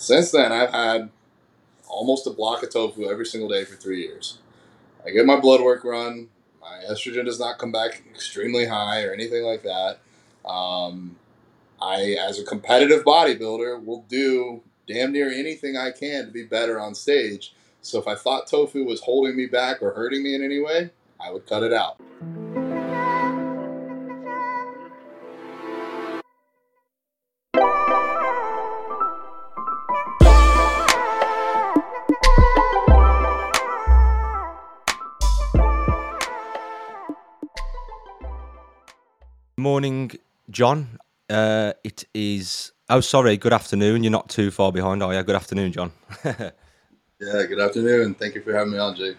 since then, I've had almost a block of tofu every single day for three years. I get my blood work run. My estrogen does not come back extremely high or anything like that. Um, I, as a competitive bodybuilder, will do damn near anything I can to be better on stage. So if I thought tofu was holding me back or hurting me in any way, I would cut it out. Morning, John. Uh, it is. Oh, sorry. Good afternoon. You're not too far behind, are you? Good afternoon, John. yeah. Good afternoon. Thank you for having me on, Jake.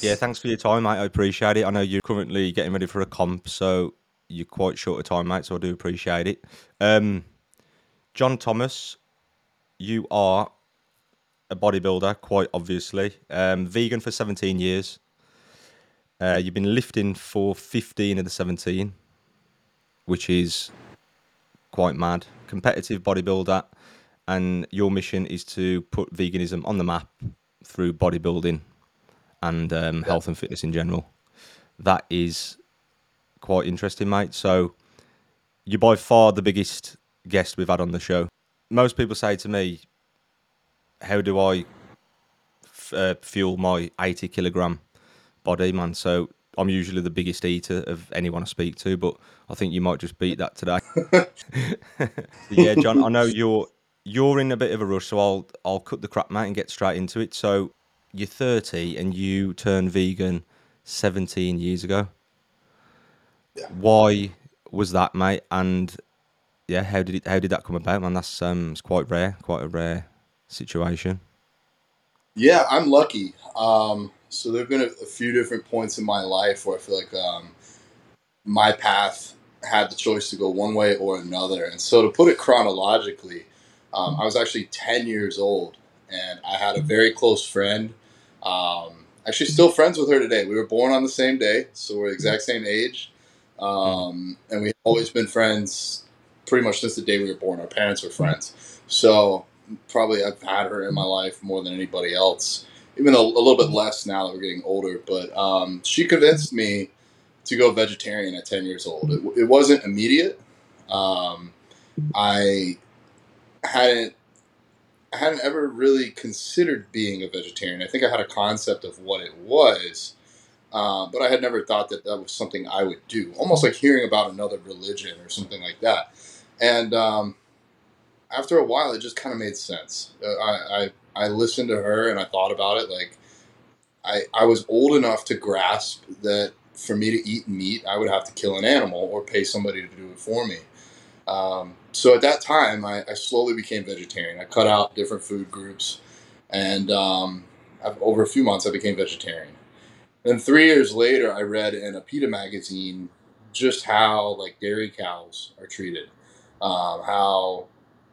Yeah, thanks for your time, mate. I appreciate it. I know you're currently getting ready for a comp, so you're quite short of time, mate. So I do appreciate it. Um, John Thomas, you are a bodybuilder, quite obviously. Um, vegan for 17 years. Uh, you've been lifting for 15 of the 17 which is quite mad. Competitive bodybuilder, and your mission is to put veganism on the map through bodybuilding and um, health and fitness in general. That is quite interesting, mate. So you're by far the biggest guest we've had on the show. Most people say to me, "How do I f- uh, fuel my 80 kilogram body, man?" So I'm usually the biggest eater of anyone I speak to, but I think you might just beat that today. yeah, John, I know you're you're in a bit of a rush, so I'll I'll cut the crap, mate, and get straight into it. So you're 30 and you turned vegan 17 years ago. Yeah. Why was that, mate? And yeah, how did it how did that come about, man? That's um, it's quite rare, quite a rare situation. Yeah, I'm lucky. Um, so there have been a, a, few different points in my life where I feel like um, my path had the choice to go one way or another. And so to put it chronologically, um, I was actually 10 years old and I had a very close friend. Um, actually, still friends with her today. We were born on the same day, so we're the exact same age. Um, and we've always been friends pretty much since the day we were born. Our parents were friends. So probably I've had her in my life more than anybody else even a, a little bit less now that we're getting older. But um, she convinced me to go vegetarian at 10 years old. It, it wasn't immediate. Um, I hadn't I hadn't ever really considered being a vegetarian. I think I had a concept of what it was, uh, but I had never thought that that was something I would do. Almost like hearing about another religion or something like that. And um, after a while, it just kind of made sense. Uh, I, I I listened to her and I thought about it. Like, I I was old enough to grasp that for me to eat meat, I would have to kill an animal or pay somebody to do it for me. Um, so at that time, I, I, slowly became vegetarian. I cut out different food groups, and um, over a few months, I became vegetarian. Then three years later, I read in a PETA magazine just how like dairy cows are treated, um, how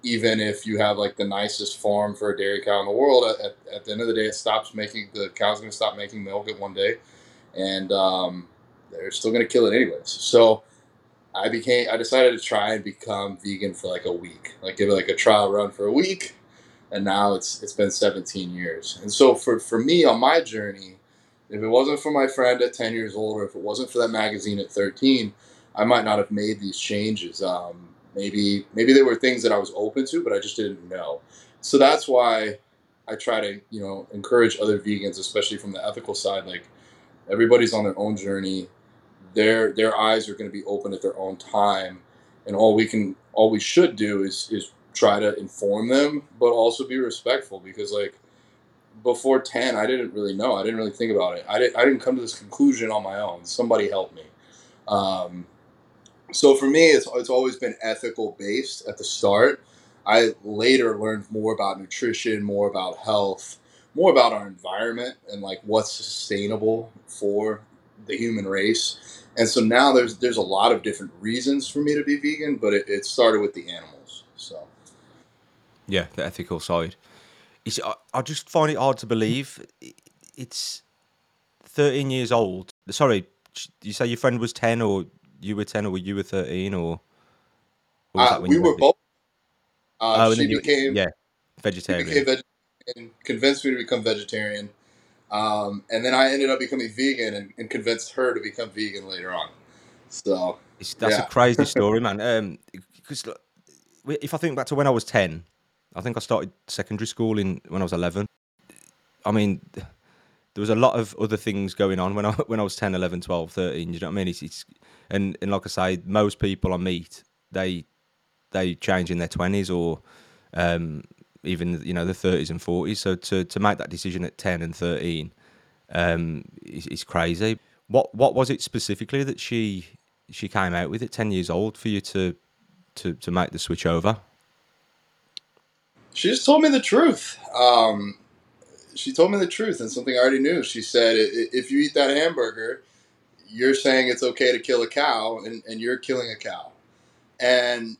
even if you have like the nicest farm for a dairy cow in the world, at, at the end of the day, it stops making the cow's going to stop making milk at one day, and um, they're still going to kill it anyways. So I became, I decided to try and become vegan for like a week, like give it like a trial run for a week, and now it's it's been 17 years. And so for for me on my journey, if it wasn't for my friend at 10 years old, or if it wasn't for that magazine at 13, I might not have made these changes. Um, Maybe maybe they were things that I was open to, but I just didn't know. So that's why I try to you know encourage other vegans, especially from the ethical side. Like everybody's on their own journey. Their their eyes are going to be open at their own time, and all we can all we should do is is try to inform them, but also be respectful because like before 10 i didn't really know i didn't really think about it i didn't, I didn't come to this conclusion on my own somebody helped me um, so for me, it's, it's always been ethical based at the start. I later learned more about nutrition, more about health, more about our environment and like what's sustainable for the human race. And so now there's there's a lot of different reasons for me to be vegan, but it, it started with the animals. So yeah, the ethical side. It's, I, I just find it hard to believe it's 13 years old. Sorry, you say your friend was 10 or you were ten or were you were thirteen or? or uh, we were both. Uh, oh, she became yeah. vegetarian. Became vegetarian, convinced me to become vegetarian, um, and then I ended up becoming vegan and, and, convinced her to become vegan later on. So it's, that's yeah. a crazy story, man. Because um, if I think back to when I was ten, I think I started secondary school in when I was eleven. I mean, there was a lot of other things going on when I when I was 10, 11, 12, 13. You know what I mean? It's, it's and and like I say, most people I meet, they they change in their twenties or um, even you know the thirties and forties. So to to make that decision at ten and thirteen um, is, is crazy. What what was it specifically that she she came out with at ten years old for you to to to make the switch over? She just told me the truth. Um, she told me the truth and something I already knew. She said, if you eat that hamburger, you're saying it's okay to kill a cow, and, and you're killing a cow. And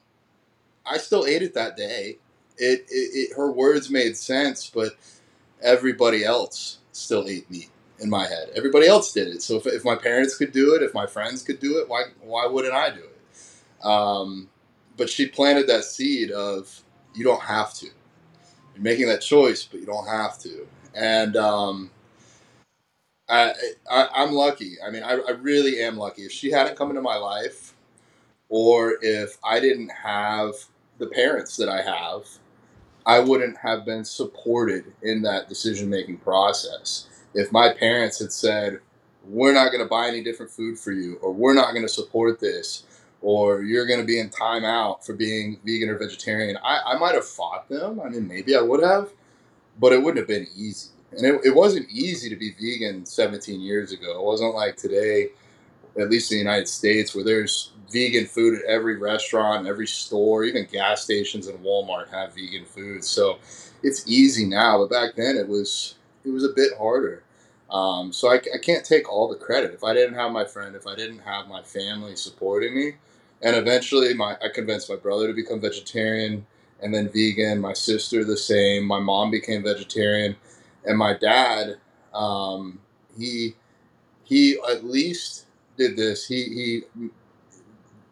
I still ate it that day. It, it, it her words made sense, but everybody else still ate meat in my head. Everybody else did it. So if, if my parents could do it, if my friends could do it, why why wouldn't I do it? Um, but she planted that seed of you don't have to. You're making that choice, but you don't have to and um, I, I am lucky. I mean, I, I really am lucky. If she hadn't come into my life, or if I didn't have the parents that I have, I wouldn't have been supported in that decision making process. If my parents had said, "We're not going to buy any different food for you," or "We're not going to support this," or "You're going to be in timeout for being vegan or vegetarian," I, I might have fought them. I mean, maybe I would have but it wouldn't have been easy. And it, it wasn't easy to be vegan 17 years ago. It wasn't like today, at least in the United States, where there's vegan food at every restaurant, every store, even gas stations and Walmart have vegan food. So it's easy now, but back then it was it was a bit harder. Um, so I, I can't take all the credit. If I didn't have my friend, if I didn't have my family supporting me, and eventually my I convinced my brother to become vegetarian and then vegan. My sister the same. My mom became vegetarian, and my dad, um, he he at least did this. He he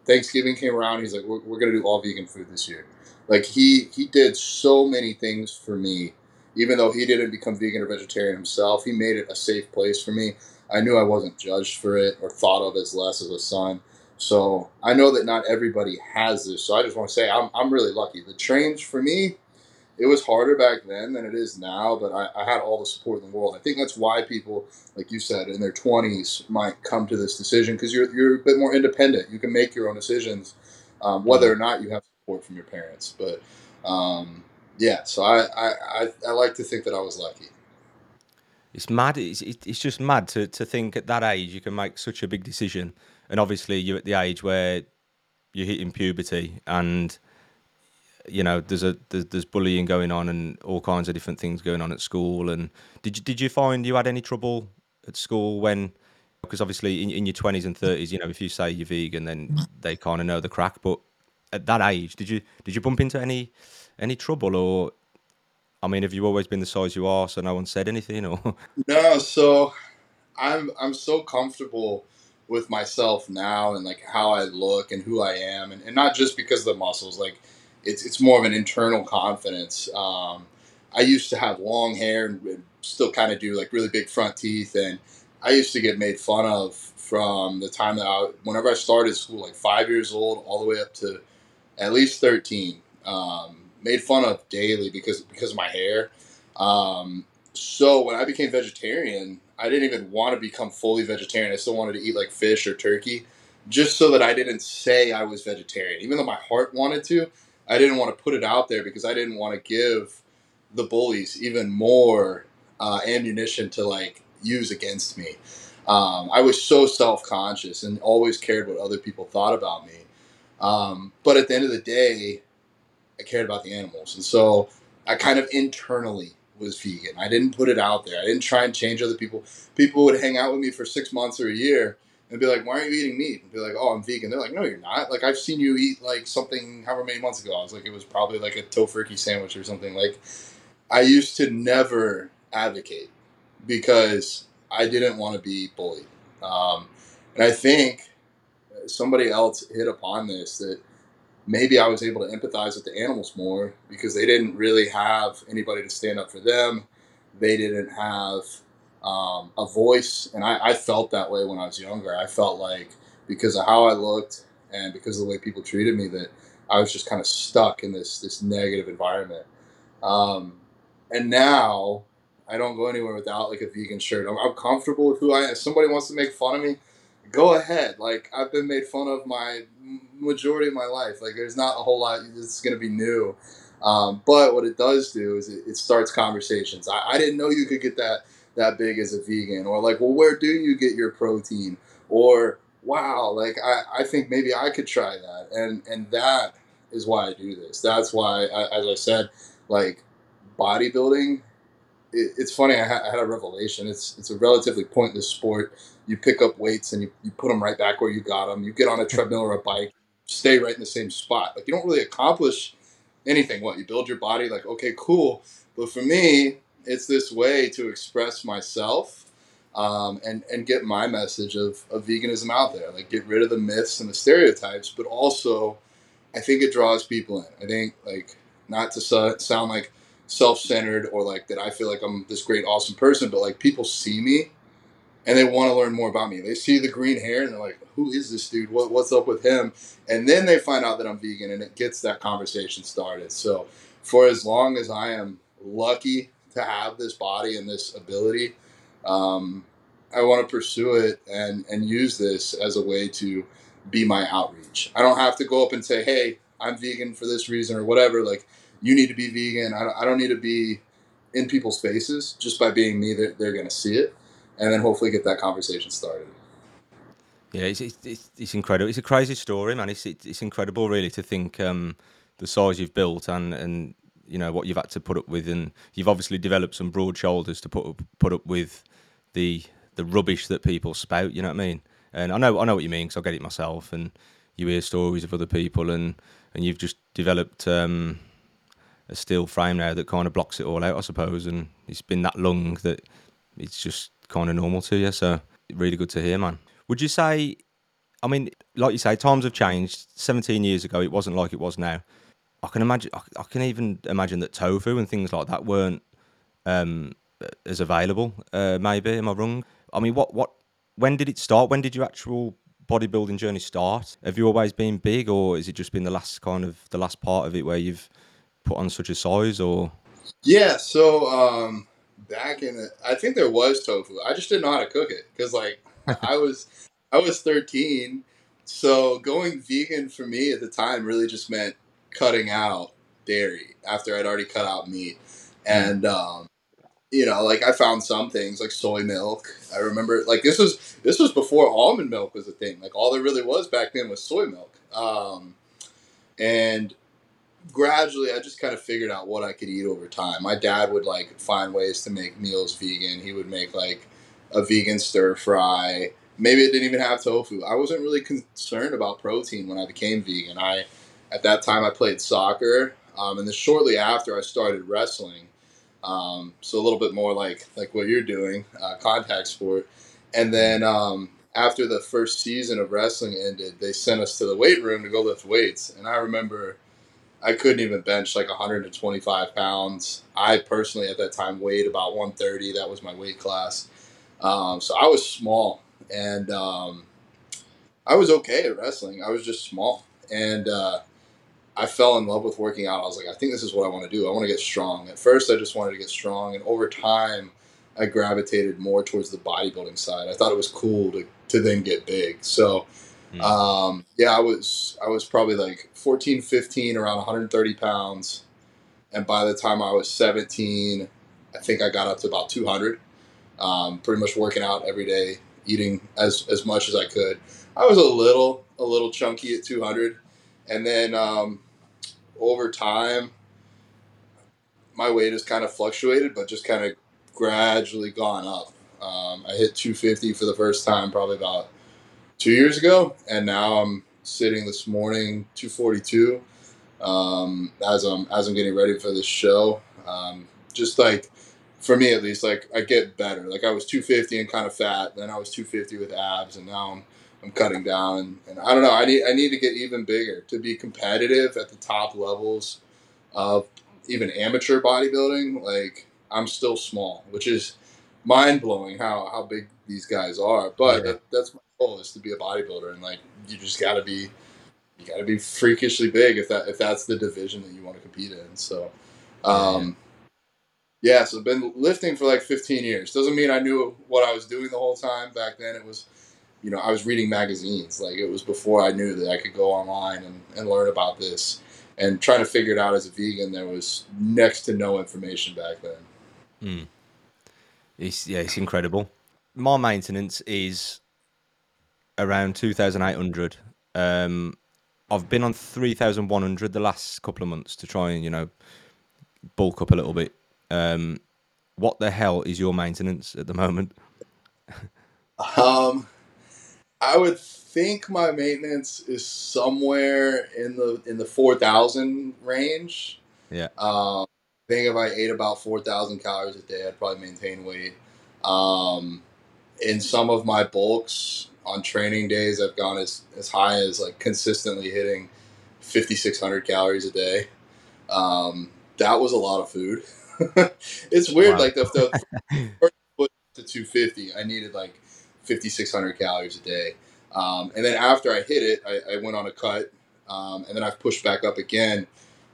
Thanksgiving came around. He's like, we're, we're gonna do all vegan food this year. Like he he did so many things for me. Even though he didn't become vegan or vegetarian himself, he made it a safe place for me. I knew I wasn't judged for it or thought of as less as a son. So I know that not everybody has this. So I just want to say I'm, I'm really lucky. The change for me, it was harder back then than it is now, but I, I, had all the support in the world. I think that's why people, like you said, in their 20s might come to this decision because you're, you're a bit more independent. You can make your own decisions, um, whether or not you have support from your parents. But um, yeah, so I, I, I, like to think that I was lucky. It's mad. It's, it's just mad to, to think at that age you can make such a big decision and obviously you're at the age where you're hitting puberty and you know there's a there's, there's, bullying going on and all kinds of different things going on at school. And did you did you find you had any trouble at school when because obviously in, in your 20s and 30s you know if you say you're vegan then they kind of know the crack. But at that age did you did you bump into any any trouble? Or i mean have you always been the size you are so no one said anything or? No so i'm i'm so comfortable with myself now and like how I look and who I am, and, and not just because of the muscles. Like it's it's more of an internal confidence. Um, I used to have long hair and still kind of do like really big front teeth, and I used to get made fun of from the time that I, whenever I started school, like five years old, all the way up to at least thirteen. Um, made fun of daily because because of my hair. Um, so when I became vegetarian, I didn't even want to become fully vegetarian. I still wanted to eat like fish or turkey, just so that I didn't say I was vegetarian. Even though my heart wanted to, I didn't want to put it out there because I didn't want to give the bullies even more uh, ammunition to like use against me. Um, I was so self conscious and always cared what other people thought about me. Um, but at the end of the day, I cared about the animals, and so I kind of internally was vegan. I didn't put it out there. I didn't try and change other people. People would hang out with me for six months or a year and be like, "Why aren't you eating meat?" And be like, "Oh, I'm vegan." They're like, "No, you're not. Like I've seen you eat like something however many months ago." I was like, "It was probably like a tofurkey sandwich or something." Like I used to never advocate because I didn't want to be bullied. Um, and I think somebody else hit upon this that maybe I was able to empathize with the animals more because they didn't really have anybody to stand up for them. They didn't have um, a voice, and I, I felt that way when I was younger. I felt like because of how I looked and because of the way people treated me that I was just kind of stuck in this this negative environment. Um, and now I don't go anywhere without like a vegan shirt. I'm, I'm comfortable with who I am. If somebody wants to make fun of me, go ahead. Like I've been made fun of my majority of my life. Like there's not a whole lot that's going to be new. Um, but what it does do is it, it starts conversations. I, I, didn't know you could get that that big as a vegan, or like, well, where do you get your protein? Or wow, like I, I think maybe I could try that, and and that is why I do this. That's why, I, as I said, like bodybuilding. It, it's funny. I, ha- I had a revelation. It's it's a relatively pointless sport you pick up weights and you, you put them right back where you got them. You get on a treadmill or a bike, stay right in the same spot. Like you don't really accomplish anything. What you build your body, like okay, cool. But for me, it's this way to express myself um, and and get my message of, of veganism out there. Like get rid of the myths and the stereotypes, but also I think it draws people in. I think like not to sound like self-centered or like that I feel like I'm this great awesome person, but like people see me and they want to learn more about me. They see the green hair and they're like, "Who is this dude? What, what's up with him?" And then they find out that I'm vegan, and it gets that conversation started. So, for as long as I am lucky to have this body and this ability, um, I want to pursue it and and use this as a way to be my outreach. I don't have to go up and say, "Hey, I'm vegan for this reason" or whatever. Like, you need to be vegan. I don't, I don't need to be in people's faces just by being me. They're, they're going to see it and then hopefully get that conversation started. Yeah, it's, it's, it's incredible. It's a crazy story, man. It's it's incredible, really, to think um, the size you've built and and you know what you've had to put up with, and you've obviously developed some broad shoulders to put up, put up with the the rubbish that people spout. You know what I mean? And I know I know what you mean because I get it myself, and you hear stories of other people, and and you've just developed um, a steel frame now that kind of blocks it all out, I suppose. And it's been that long that it's just kind of normal to you. So really good to hear, man. Would you say? I mean, like you say, times have changed. Seventeen years ago, it wasn't like it was now. I can imagine. I can even imagine that tofu and things like that weren't um, as available. Uh, maybe am I wrong? I mean, what what? When did it start? When did your actual bodybuilding journey start? Have you always been big, or is it just been the last kind of the last part of it where you've put on such a size? Or yeah, so um, back in the, I think there was tofu. I just didn't know how to cook it because like I was I was 13, so going vegan for me at the time really just meant cutting out dairy after I'd already cut out meat, and um, you know like I found some things like soy milk. I remember like this was this was before almond milk was a thing. Like all there really was back then was soy milk. Um, and gradually I just kind of figured out what I could eat over time. My dad would like find ways to make meals vegan. He would make like a vegan stir fry. Maybe it didn't even have tofu. I wasn't really concerned about protein when I became vegan. I at that time I played soccer, um, and then shortly after I started wrestling. Um, so a little bit more like like what you're doing, uh, contact sport. And then um, after the first season of wrestling ended, they sent us to the weight room to go lift weights. And I remember I couldn't even bench like 125 pounds. I personally at that time weighed about 130. That was my weight class. Um, so I was small and um, I was okay at wrestling. I was just small. And uh, I fell in love with working out. I was like, I think this is what I want to do. I want to get strong. At first, I just wanted to get strong. And over time, I gravitated more towards the bodybuilding side. I thought it was cool to, to then get big. So Mm. Um, yeah, I was I was probably like 14, 15, around 130 pounds, and by the time I was 17, I think I got up to about 200. Um, pretty much working out every day, eating as as much as I could. I was a little a little chunky at 200, and then um, over time, my weight has kind of fluctuated, but just kind of gradually gone up. Um, I hit 250 for the first time probably about two years ago, and now I'm sitting this morning 242 um, as I'm as I'm getting ready for this show. Um, just like for me at least, like I get better. Like I was 250 and kind of fat, then I was 250 with abs, and now I'm I'm cutting down, and, and I don't know. I need I need to get even bigger to be competitive at the top levels of even amateur bodybuilding. Like I'm still small, which is mind blowing how how big these guys are. But yeah. that's my goal is to be a bodybuilder, and like you just got to be you got to be freakishly big if that if that's the division that you want to compete in. So, um, yeah, so I've been lifting for like 15 years. Doesn't mean I knew what I was doing the whole time. Back then, it was, you know, I was reading magazines. Like it was before I knew that I could go online and, and learn about this. And trying to figure it out as a vegan, there was next to no information back then. Mm. It's yeah, it's incredible. My maintenance is around 2,800. Um, I've been on 3,100 the last couple of months to try and, you know, bulk up a little bit. Um, what the hell is your maintenance at the moment? um, I would think my maintenance is somewhere in the in the 4,000 range. Yeah. Um, I think if I ate about 4,000 calories a day, I'd probably maintain weight. Um, in some of my bulks, on training days, I've gone as, as high as like consistently hitting 5,600 calories a day. Um, that was a lot of food. it's weird. Wow. Like the, the first to 250, I needed like 5,600 calories a day. Um, and then after I hit it, I, I went on a cut. Um, and then I've pushed back up again.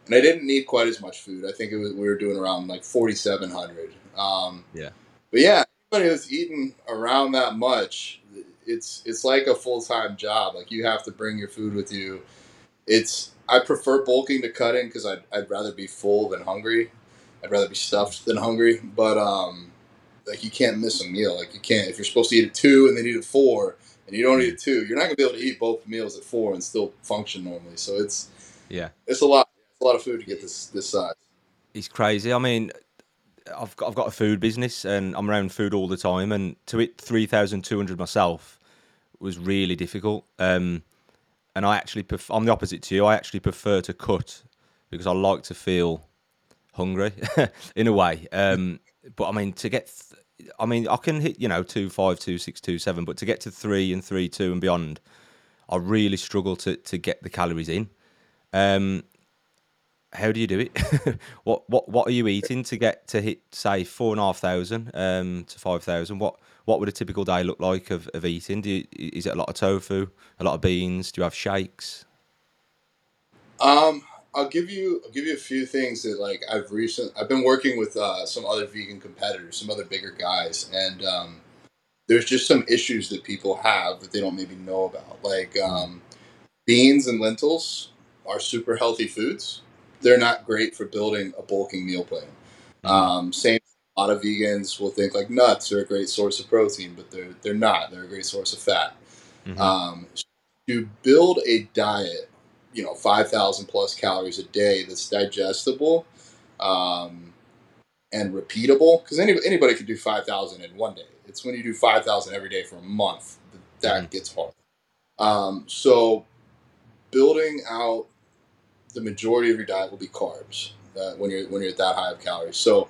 And I didn't need quite as much food. I think it was, we were doing around like 4,700. Um, yeah. But yeah, anybody who's eating around that much, it's it's like a full time job. Like you have to bring your food with you. It's I prefer bulking to cutting because I'd, I'd rather be full than hungry. I'd rather be stuffed than hungry. But um, like you can't miss a meal. Like you can't if you're supposed to eat at two and then eat at four and you don't eat at two, you're not gonna be able to eat both meals at four and still function normally. So it's yeah, it's a lot. It's a lot of food to get this this size. It's crazy. I mean, I've got, I've got a food business and I'm around food all the time. And to eat 3,200 myself was really difficult. Um, and I actually, pref- I'm the opposite to you. I actually prefer to cut because I like to feel hungry in a way. Um, but I mean, to get, th- I mean, I can hit, you know, two, five, two, six, two, seven, but to get to three and three, two and beyond, I really struggle to, to get the calories in. Um, how do you do it? what what what are you eating to get to hit say four and a half thousand um, to five thousand? What what would a typical day look like of, of eating? Do you, is it a lot of tofu, a lot of beans? Do you have shakes? Um, I'll give you I'll give you a few things that like I've recent I've been working with uh, some other vegan competitors, some other bigger guys, and um, there's just some issues that people have that they don't maybe know about. Like um, beans and lentils are super healthy foods they're not great for building a bulking meal plan. Um, same, a lot of vegans will think like nuts are a great source of protein, but they're they're not. They're a great source of fat. Mm-hmm. Um, to build a diet, you know, five thousand plus calories a day that's digestible um, and repeatable, because any, anybody could do five thousand in one day. It's when you do five thousand every day for a month that, that mm-hmm. gets hard. Um, so building out the majority of your diet will be carbs uh, when you're when you're at that high of calories. So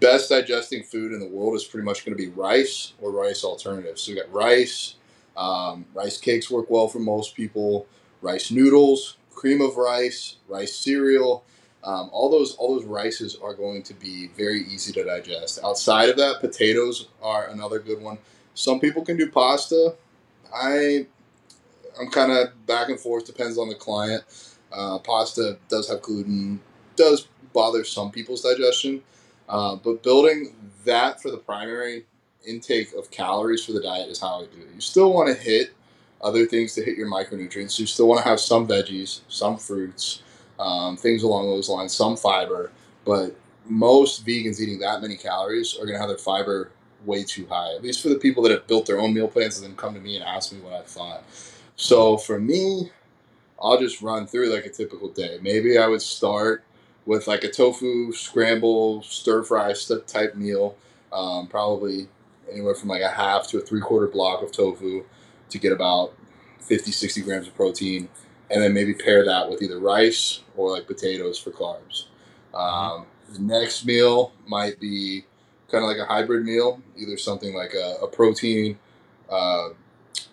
best digesting food in the world is pretty much going to be rice or rice alternatives. So we got rice, um, rice cakes work well for most people. Rice noodles, cream of rice, rice cereal. Um, all those all those rices are going to be very easy to digest. Outside of that, potatoes are another good one. Some people can do pasta. I I'm kind of back and forth. Depends on the client. Uh, pasta does have gluten, does bother some people's digestion, uh, but building that for the primary intake of calories for the diet is how I do it. You still want to hit other things to hit your micronutrients. You still want to have some veggies, some fruits, um, things along those lines, some fiber, but most vegans eating that many calories are going to have their fiber way too high, at least for the people that have built their own meal plans and then come to me and ask me what I thought. So for me, I'll just run through like a typical day. Maybe I would start with like a tofu scramble stir fry type meal, um, probably anywhere from like a half to a three quarter block of tofu to get about 50, 60 grams of protein. And then maybe pair that with either rice or like potatoes for carbs. Um, the next meal might be kind of like a hybrid meal, either something like a, a protein, uh,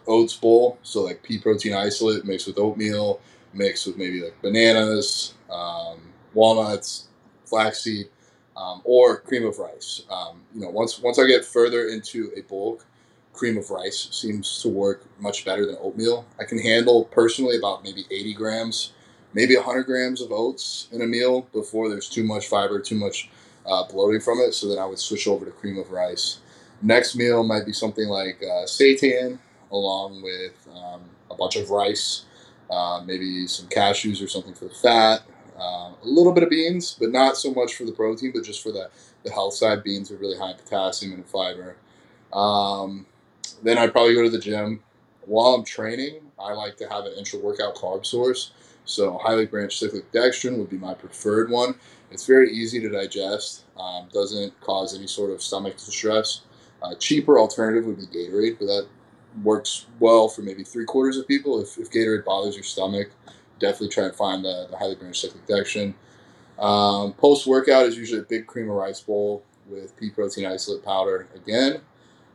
oats bowl, so like pea protein isolate mixed with oatmeal, mixed with maybe like bananas, um, walnuts, flaxseed, um, or cream of rice. Um, you know, once once I get further into a bulk, cream of rice seems to work much better than oatmeal. I can handle personally about maybe 80 grams, maybe 100 grams of oats in a meal before there's too much fiber, too much uh, bloating from it. So then I would switch over to cream of rice. Next meal might be something like uh, seitan along with um, a bunch of rice, uh, maybe some cashews or something for the fat, uh, a little bit of beans, but not so much for the protein, but just for the, the health side. Beans are really high in potassium and fiber. Um, then I'd probably go to the gym. While I'm training, I like to have an intra workout carb source. So highly branched cyclic dextrin would be my preferred one. It's very easy to digest, um, doesn't cause any sort of stomach distress. Uh, cheaper alternative would be Gatorade, but that works well for maybe three quarters of people. If, if Gatorade bothers your stomach, definitely try and find the, the highly branched cyclic. Um, Post workout is usually a big cream of rice bowl with pea protein isolate powder again.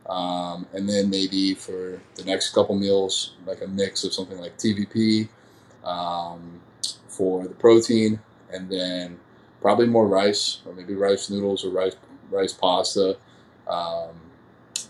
Um, and then maybe for the next couple meals, like a mix of something like TVP um, for the protein, and then probably more rice, or maybe rice noodles or rice rice pasta. Um,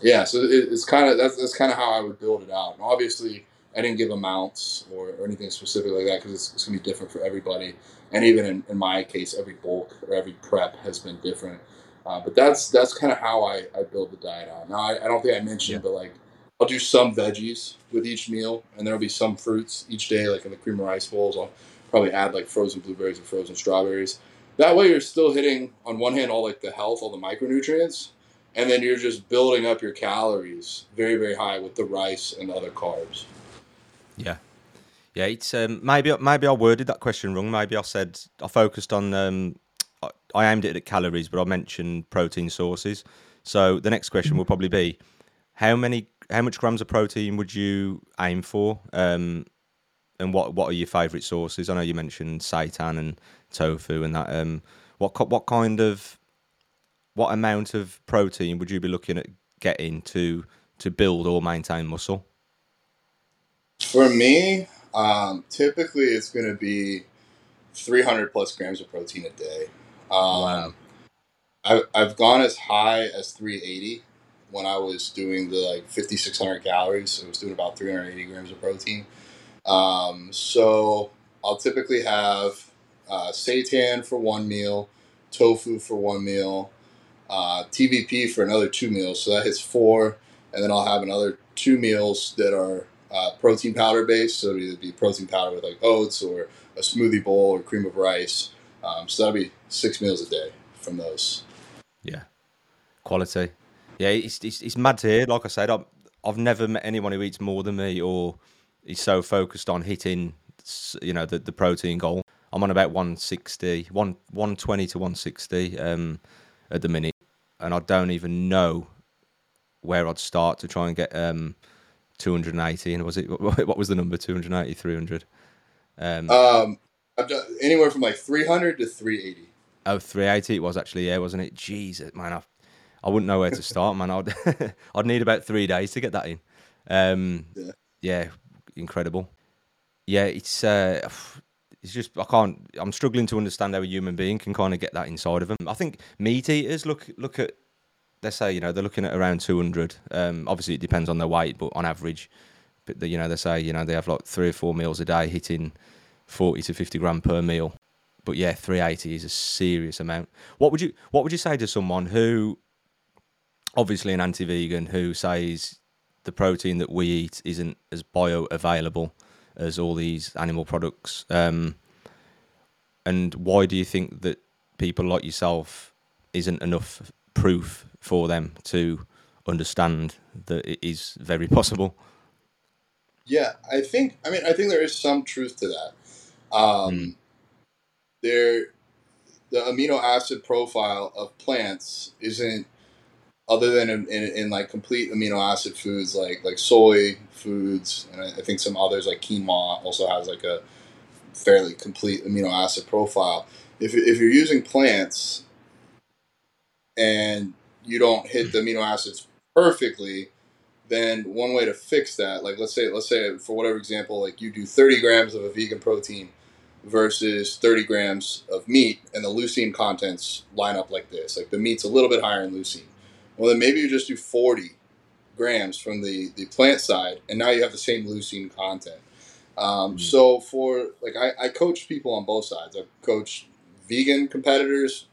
yeah, so it, it's kind of that's, that's kind of how I would build it out. And obviously, I didn't give amounts or, or anything specific like that because it's, it's, gonna be different for everybody. And even in, in my case, every bulk or every prep has been different. Uh, but that's that's kind of how I, I build the diet out. Now I, I don't think I mentioned, yeah. but like I'll do some veggies with each meal, and there'll be some fruits each day, like in the cream of rice bowls. I'll probably add like frozen blueberries or frozen strawberries. That way, you're still hitting on one hand all like the health, all the micronutrients, and then you're just building up your calories very very high with the rice and other carbs. Yeah, yeah. It's um, maybe maybe I worded that question wrong. Maybe I said I focused on um, I aimed it at calories, but I mentioned protein sources. So the next question will probably be, how many, how much grams of protein would you aim for? Um, and what what are your favourite sources? I know you mentioned seitan and tofu and that. Um, what what kind of what amount of protein would you be looking at getting to to build or maintain muscle? For me, um, typically it's going to be 300 plus grams of protein a day. Um, wow. I, I've gone as high as 380 when I was doing the like 5,600 calories. I was doing about 380 grams of protein. Um, so I'll typically have uh, seitan for one meal, tofu for one meal, uh, TVP for another two meals. So that hits four. And then I'll have another two meals that are uh, protein powder based. So it'd either be protein powder with like oats or a smoothie bowl or cream of rice. Um, so that'll be six meals a day from those. Yeah, quality. Yeah, it's it's, it's mad to hear. Like I said, I've, I've never met anyone who eats more than me or is so focused on hitting, you know, the, the protein goal. I'm on about 160, 1, 120 to 160 um, at the minute, and I don't even know where I'd start to try and get um, 280. And was it what was the number? 280, 300. Um, um, I've done anywhere from like 300 to 380. Oh, 380 it was actually, yeah, wasn't it? Jesus, man, I, I wouldn't know where to start, man. I'd I'd need about three days to get that in. Um, yeah. yeah, incredible. Yeah, it's uh, it's just I can't. I'm struggling to understand how a human being can kind of get that inside of them. I think meat eaters look look at. Let's say you know they're looking at around 200. Um, obviously it depends on their weight, but on average, but the, you know they say you know they have like three or four meals a day hitting 40 to 50 gram per meal. But yeah, 380 is a serious amount. What would you What would you say to someone who, obviously an anti-vegan, who says the protein that we eat isn't as bioavailable as all these animal products? Um, and why do you think that people like yourself isn't enough proof for them to understand that it is very possible? Yeah, I think. I mean, I think there is some truth to that. Um, mm. There, the amino acid profile of plants isn't other than in, in, in, like complete amino acid foods like like soy foods and I, I, think some others like quinoa also has like a fairly complete amino acid profile. If, if you're using plants and you don't hit the amino acids perfectly, then one way to fix that, like let's say let's say for whatever example, like you do 30 grams of a vegan protein versus 30 grams of meat, and the leucine contents line up like this. Like the meat's a little bit higher in leucine. Well, then maybe you just do 40 grams from the, the plant side, and now you have the same leucine content. Um, mm-hmm. So for like I, I coach people on both sides. I coach vegan competitors,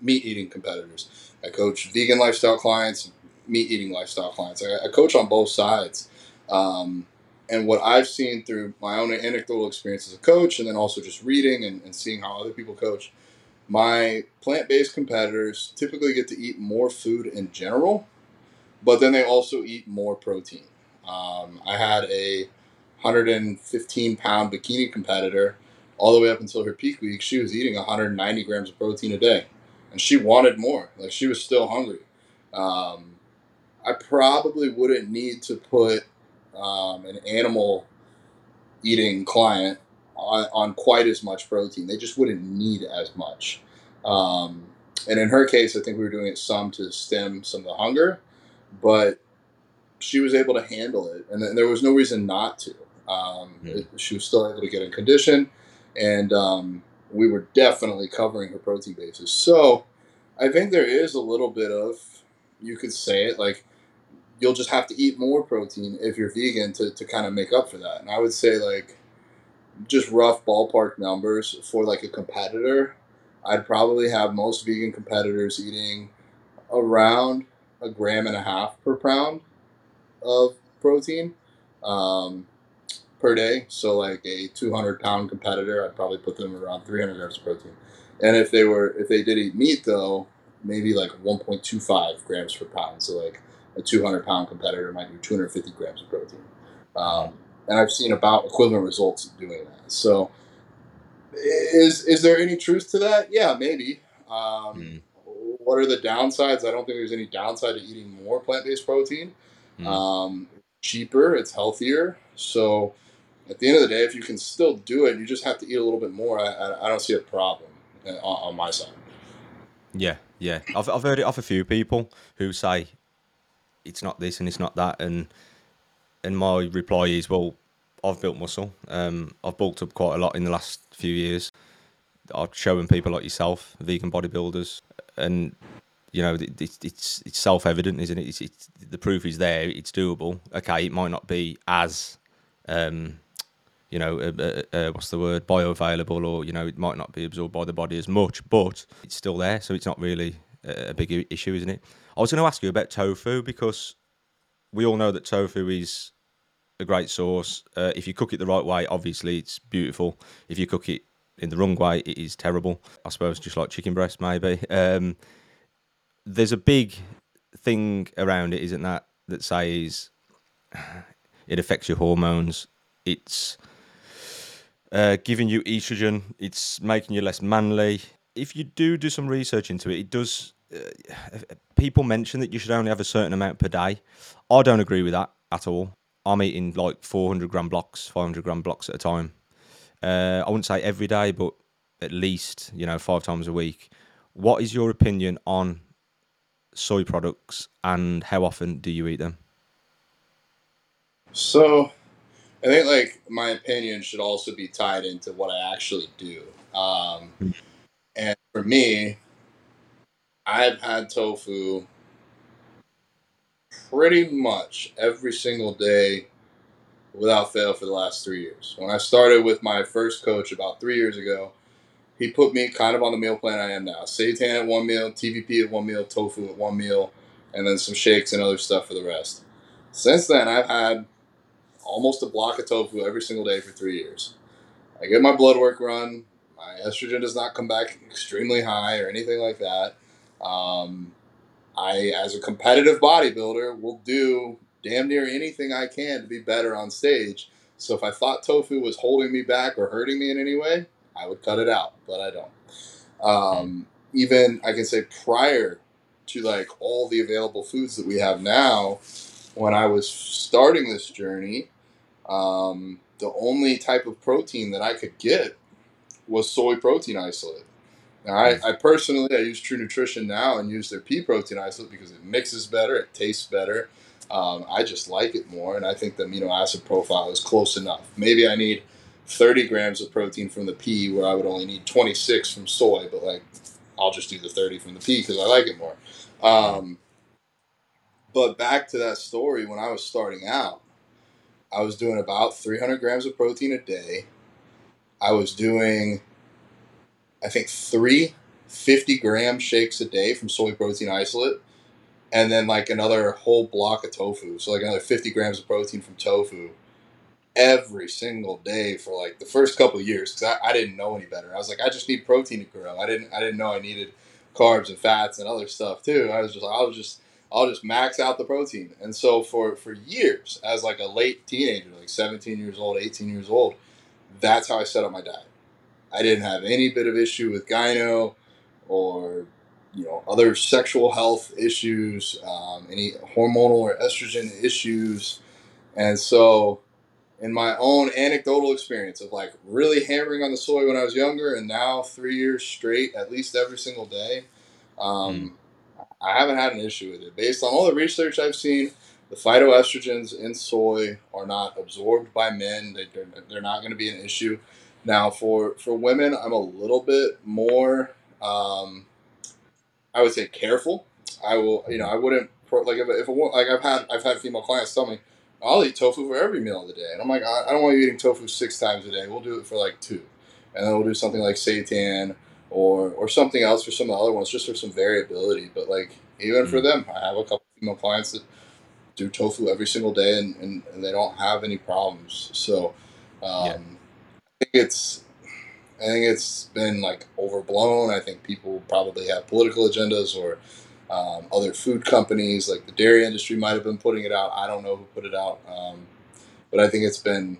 meat eating competitors. I coach vegan lifestyle clients, meat eating lifestyle clients. I, I coach on both sides. Um, and what I've seen through my own anecdotal experience as a coach, and then also just reading and, and seeing how other people coach, my plant based competitors typically get to eat more food in general, but then they also eat more protein. Um, I had a 115 pound bikini competitor all the way up until her peak week. She was eating 190 grams of protein a day, and she wanted more. Like she was still hungry. Um, I probably wouldn't need to put um, an animal eating client on, on, quite as much protein. They just wouldn't need as much. Um, and in her case, I think we were doing it some to stem some of the hunger, but she was able to handle it, and there was no reason not to. Um, yeah. it, she was still able to get in condition, and um, we were definitely covering her protein basis. So I think there is a little bit of, you could say it like you'll just have to eat more protein if you're vegan to, to kind of make up for that. And I would say like just rough ballpark numbers for like a competitor, I'd probably have most vegan competitors eating around a gram and a half per pound of protein um, per day. So like a 200 pound competitor, I'd probably put them around 300 grams of protein. And if they were if they did eat meat though, maybe like 1.25 grams per pound. So like a 200 pound competitor might do 250 grams of protein. Um, and I've seen about equivalent results doing that. So, is is there any truth to that? Yeah, maybe. Um, mm. What are the downsides? I don't think there's any downside to eating more plant based protein. Mm. Um, cheaper, it's healthier. So, at the end of the day, if you can still do it, you just have to eat a little bit more. I, I, I don't see a problem uh, on, on my side. Yeah, yeah. I've, I've heard it off a few people who say it's not this and it's not that. And and my reply is, well, I've built muscle. Um, I've bulked up quite a lot in the last few years. I'm showing people like yourself, vegan bodybuilders, and you know it's it's it's self evident, isn't it? It's, it's, the proof is there. It's doable. Okay, it might not be as um, you know, uh, uh, uh, what's the word, bioavailable, or you know, it might not be absorbed by the body as much, but it's still there, so it's not really a big issue, isn't it? I was going to ask you about tofu because we all know that tofu is a great sauce. Uh, if you cook it the right way, obviously it's beautiful. If you cook it in the wrong way, it is terrible. I suppose just like chicken breast, maybe. Um, there's a big thing around it, isn't that? That says it affects your hormones. It's uh, giving you estrogen. It's making you less manly. If you do do some research into it, it does uh, people mention that you should only have a certain amount per day. I don't agree with that at all. I'm eating like 400 gram blocks, 500 gram blocks at a time. Uh, I wouldn't say every day, but at least you know five times a week. What is your opinion on soy products and how often do you eat them? So, I think like my opinion should also be tied into what I actually do. Um, hmm. and for me, I've had tofu pretty much every single day without fail for the last three years. When I started with my first coach about three years ago, he put me kind of on the meal plan I am now. Seitan at one meal, TVP at one meal, tofu at one meal, and then some shakes and other stuff for the rest. Since then, I've had almost a block of tofu every single day for three years. I get my blood work run. My estrogen does not come back extremely high or anything like that. Um, I, as a competitive bodybuilder, will do damn near anything I can to be better on stage. So if I thought tofu was holding me back or hurting me in any way, I would cut it out, but I don't. Um, even I can say prior to like all the available foods that we have now, when I was starting this journey, um, the only type of protein that I could get was soy protein isolate. Now, I, I personally I use True Nutrition now and use their pea protein isolate because it mixes better, it tastes better. Um, I just like it more, and I think the amino acid profile is close enough. Maybe I need 30 grams of protein from the pea where I would only need 26 from soy, but like I'll just do the 30 from the pea because I like it more. Um, but back to that story, when I was starting out, I was doing about 300 grams of protein a day. I was doing, I think, three 50 gram shakes a day from soy protein isolate, and then like another whole block of tofu. So, like another 50 grams of protein from tofu every single day for like the first couple years because I, I didn't know any better. I was like, I just need protein to grow. I didn't I didn't know I needed carbs and fats and other stuff too. I was just I was just I'll just max out the protein. And so for for years, as like a late teenager, like 17 years old, 18 years old, that's how I set up my diet. I didn't have any bit of issue with gyno or you know other sexual health issues, um, any hormonal or estrogen issues, and so in my own anecdotal experience of like really hammering on the soy when I was younger and now three years straight, at least every single day, um, mm. I haven't had an issue with it. Based on all the research I've seen, the phytoestrogens in soy are not absorbed by men. They, they're, they're not going to be an issue. Now, for, for women, I'm a little bit more, um, I would say, careful. I will, you know, I wouldn't like if, if a, like I've had I've had female clients tell me I'll eat tofu for every meal of the day. And I'm like, I, I don't want you eating tofu six times a day. We'll do it for like two. And then we'll do something like seitan or, or something else for some of the other ones, just for some variability. But like, even mm-hmm. for them, I have a couple female clients that do tofu every single day and, and, and they don't have any problems. So, um, yeah. I think it's, I think it's been like overblown. I think people probably have political agendas or um, other food companies, like the dairy industry, might have been putting it out. I don't know who put it out, um, but I think it's been,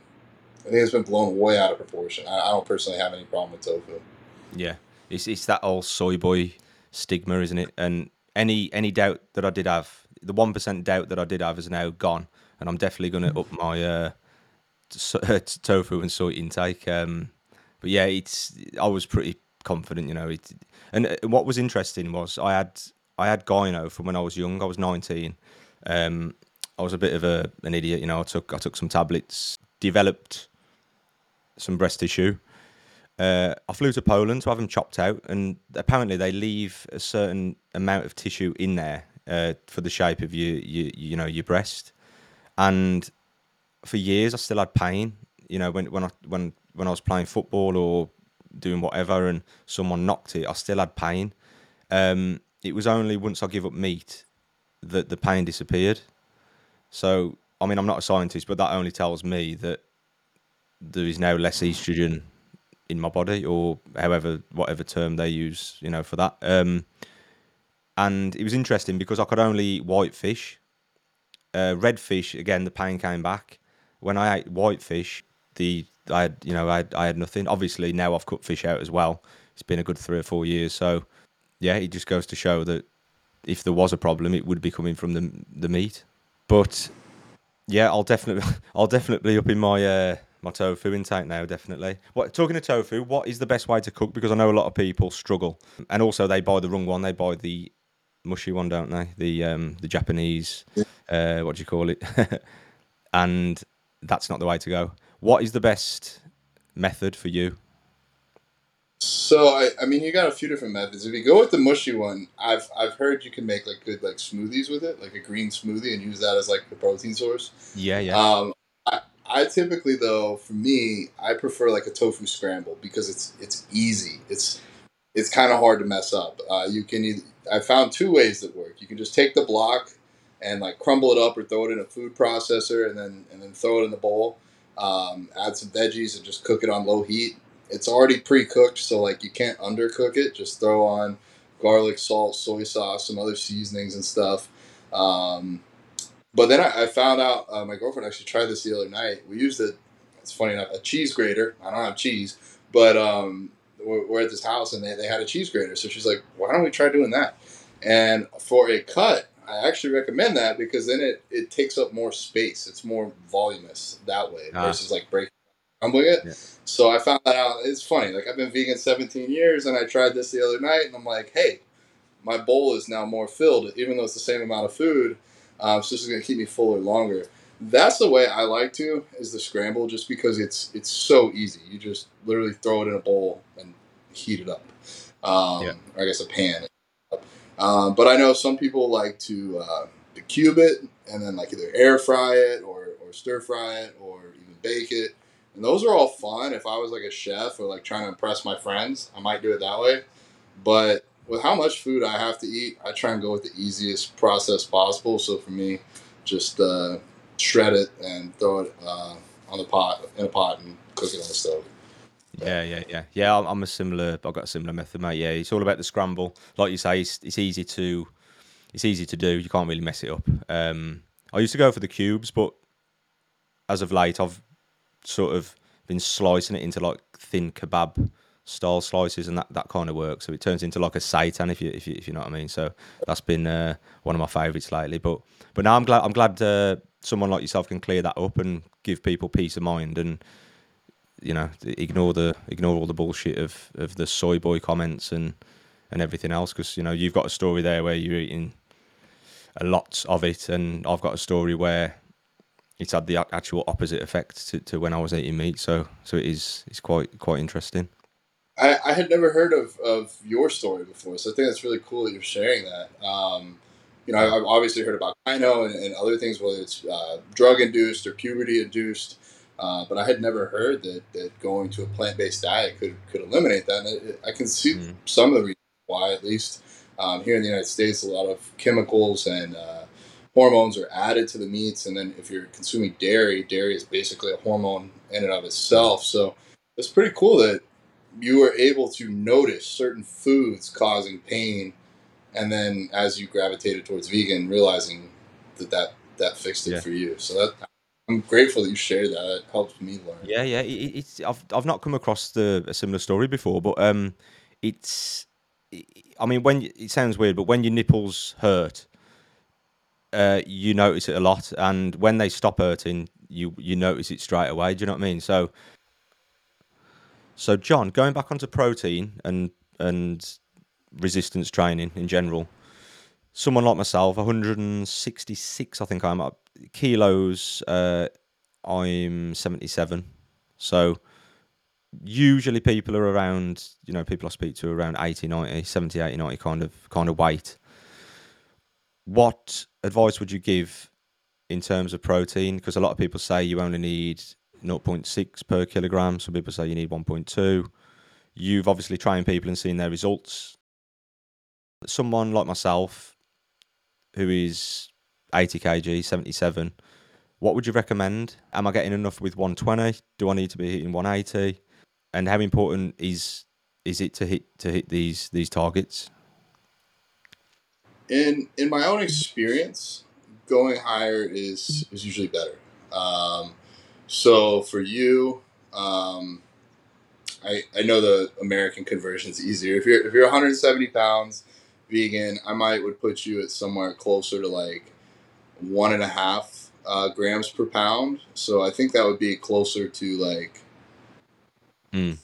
I think it's been blown way out of proportion. I, I, don't personally have any problem with tofu. Yeah, it's it's that old soy boy stigma, isn't it? And any any doubt that I did have, the one percent doubt that I did have is now gone, and I'm definitely going to up my uh, tofu and soy intake. Um, but yeah, it's I was pretty confident, you know. It, and uh, what was interesting was I had I had gyno from when I was young. I was 19. Um, I was a bit of a, an idiot, you know. I took I took some tablets, developed some breast tissue. Uh, I flew to Poland to have them chopped out, and apparently they leave a certain amount of tissue in there uh, for the shape of your, your, you know, your breast. And for years, I still had pain. You know, when when I when when I was playing football or doing whatever, and someone knocked it, I still had pain. Um, it was only once I give up meat that the pain disappeared. So, I mean, I'm not a scientist, but that only tells me that there is now less estrogen in my body, or however, whatever term they use, you know, for that. Um, and it was interesting because I could only eat white fish. Uh, red fish, again, the pain came back. When I ate white fish, the I had, you know, I had, I had nothing. Obviously, now I've cut fish out as well. It's been a good three or four years, so yeah, it just goes to show that if there was a problem, it would be coming from the the meat. But yeah, I'll definitely I'll definitely up in my uh, my tofu intake now. Definitely. What talking of tofu, what is the best way to cook? Because I know a lot of people struggle, and also they buy the wrong one. They buy the mushy one, don't they? The um the Japanese, uh, what do you call it? and that's not the way to go. What is the best method for you? So I, I mean, you got a few different methods. If you go with the mushy one, I've I've heard you can make like good like smoothies with it, like a green smoothie, and use that as like the protein source. Yeah, yeah. Um, I, I typically though, for me, I prefer like a tofu scramble because it's it's easy. It's it's kind of hard to mess up. Uh, you can either, I found two ways that work. You can just take the block and like crumble it up or throw it in a food processor and then and then throw it in the bowl. Um, add some veggies and just cook it on low heat it's already pre-cooked, so like you can't undercook it. Just throw on garlic, salt, soy sauce, some other seasonings and stuff. Um, but then I, I found out uh, my girlfriend actually tried this the other night. We used it. It's funny enough, a cheese grater. I don't have cheese, but um, we're, we're, at this house and they, they had a cheese grater. So she's like, "Why don't we try doing that?" And for a cut, I actually recommend that because then it, it takes up more space. It's more voluminous that way ah. versus like breaking crumbling it. Yeah. So I found that out. It's funny. Like I've been vegan 17 years, and I tried this the other night, and I'm like, hey, my bowl is now more filled, even though it's the same amount of food. Um, so this is going to keep me fuller longer. That's the way I like to is the scramble, just because it's it's so easy. You just literally throw it in a bowl and heat it up. Um, yeah. Or I guess a pan. Um, but I know some people like to uh, cube it and then like either air fry it or, or stir fry it or even bake it. And those are all fun. If I was like a chef or like trying to impress my friends, I might do it that way. But with how much food I have to eat, I try and go with the easiest process possible. So for me, just uh, shred it and throw it uh, on the pot in a pot and cook it on the stove. Yeah, yeah, yeah, yeah. I'm a similar. I've got a similar method, mate. Yeah, it's all about the scramble. Like you say, it's, it's easy to it's easy to do. You can't really mess it up. Um, I used to go for the cubes, but as of late, I've sort of been slicing it into like thin kebab style slices, and that, that kind of works. So it turns into like a seitan, if you if you, if you know what I mean. So that's been uh, one of my favourites lately. But but now I'm glad I'm glad uh, someone like yourself can clear that up and give people peace of mind and you know ignore the ignore all the bullshit of of the soy boy comments and and everything else because you know you've got a story there where you're eating a lot of it, and I've got a story where it's had the actual opposite effect to, to when I was eating meat. So so it is it's quite quite interesting. I, I had never heard of, of your story before, so I think that's really cool that you're sharing that. Um, you know, I've obviously heard about gyno and, and other things, whether it's uh, drug induced or puberty induced, uh, but I had never heard that, that going to a plant based diet could, could eliminate that. And it, I can see mm. some of the reasons why, at least. Um, here in the United States, a lot of chemicals and uh, hormones are added to the meats, and then if you're consuming dairy, dairy is basically a hormone in and of itself. So it's pretty cool that you were able to notice certain foods causing pain, and then as you gravitated towards vegan, realizing that that, that fixed it yeah. for you. So that I'm grateful that you shared that. It helps me learn. Yeah, yeah. It, it's I've I've not come across the a similar story before, but um, it's I mean, when it sounds weird, but when your nipples hurt, uh, you notice it a lot, and when they stop hurting, you you notice it straight away. Do you know what I mean? So, so John, going back onto protein and and resistance training in general, someone like myself, 166, I think I'm up kilos. Uh, I'm 77, so usually people are around, you know, people I speak to around 80, 90, 70, 80, 90 kind of kind of weight. What advice would you give in terms of protein? Because a lot of people say you only need 0.6 per kilogram. Some people say you need 1.2. You've obviously trained people and seen their results. Someone like myself, who is 80 kg, 77, what would you recommend? Am I getting enough with 120? Do I need to be hitting 180? and how important is is it to hit to hit these these targets? In in my own experience, going higher is is usually better. Um, so for you, um, I I know the American conversion is easier. If you're if you're 170 pounds vegan, I might would put you at somewhere closer to like one and a half uh, grams per pound. So I think that would be closer to like Mm.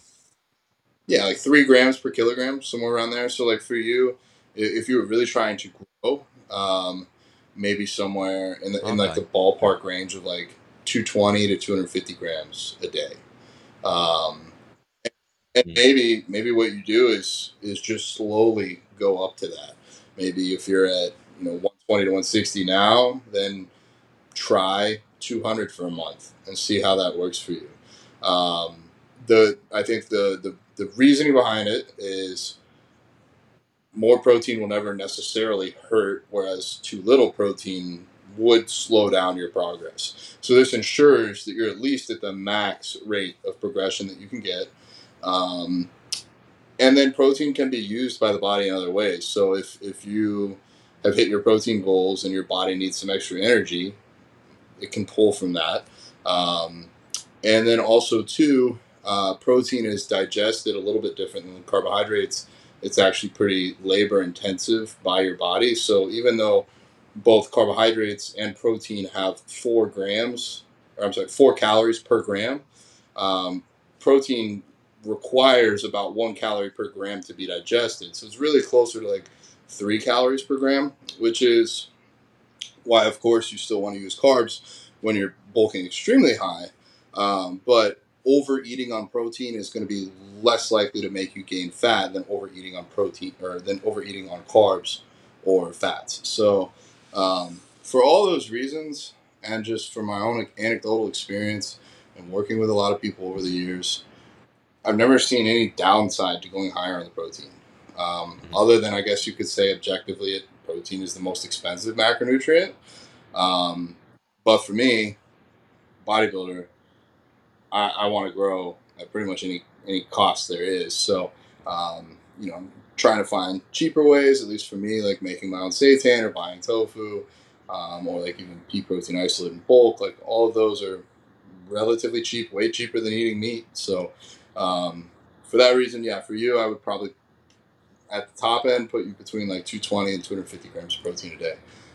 Yeah, like three grams per kilogram, somewhere around there. So, like for you, if you were really trying to grow, um, maybe somewhere in the in like the ballpark range of like 220 to 250 grams a day. Um, and mm. maybe maybe what you do is is just slowly go up to that. Maybe if you're at you know 120 to 160 now, then try 200 for a month and see how that works for you. Um, the I think the, the the reasoning behind it is more protein will never necessarily hurt, whereas too little protein would slow down your progress. So this ensures that you're at least at the max rate of progression that you can get. Um, and then protein can be used by the body in other ways. So if, if you have hit your protein goals and your body needs some extra energy, it can pull from that. Um, and then also too, uh, protein is digested a little bit different than carbohydrates. It's actually pretty labor intensive by your body. So even though both carbohydrates and protein have four grams, or I'm sorry, four calories per gram, um, protein requires about one calorie per gram to be digested. So it's really closer to like three calories per gram, which is why, of course, you still want to use carbs when you're bulking extremely high. Um, but overeating on protein is going to be less likely to make you gain fat than overeating on protein or than overeating on carbs or fats. So, um, for all those reasons, and just from my own anecdotal experience and working with a lot of people over the years, I've never seen any downside to going higher on the protein. Um, mm-hmm. other than I guess you could say objectively, it, protein is the most expensive macronutrient. Um, but for me, bodybuilder, I, I want to grow at pretty much any any cost there is. So, um, you know, I'm trying to find cheaper ways, at least for me, like making my own seitan or buying tofu, um, or like even pea protein isolate in bulk. Like all of those are relatively cheap, way cheaper than eating meat. So, um, for that reason, yeah, for you, I would probably at the top end put you between like 220 and 250 grams of protein a day.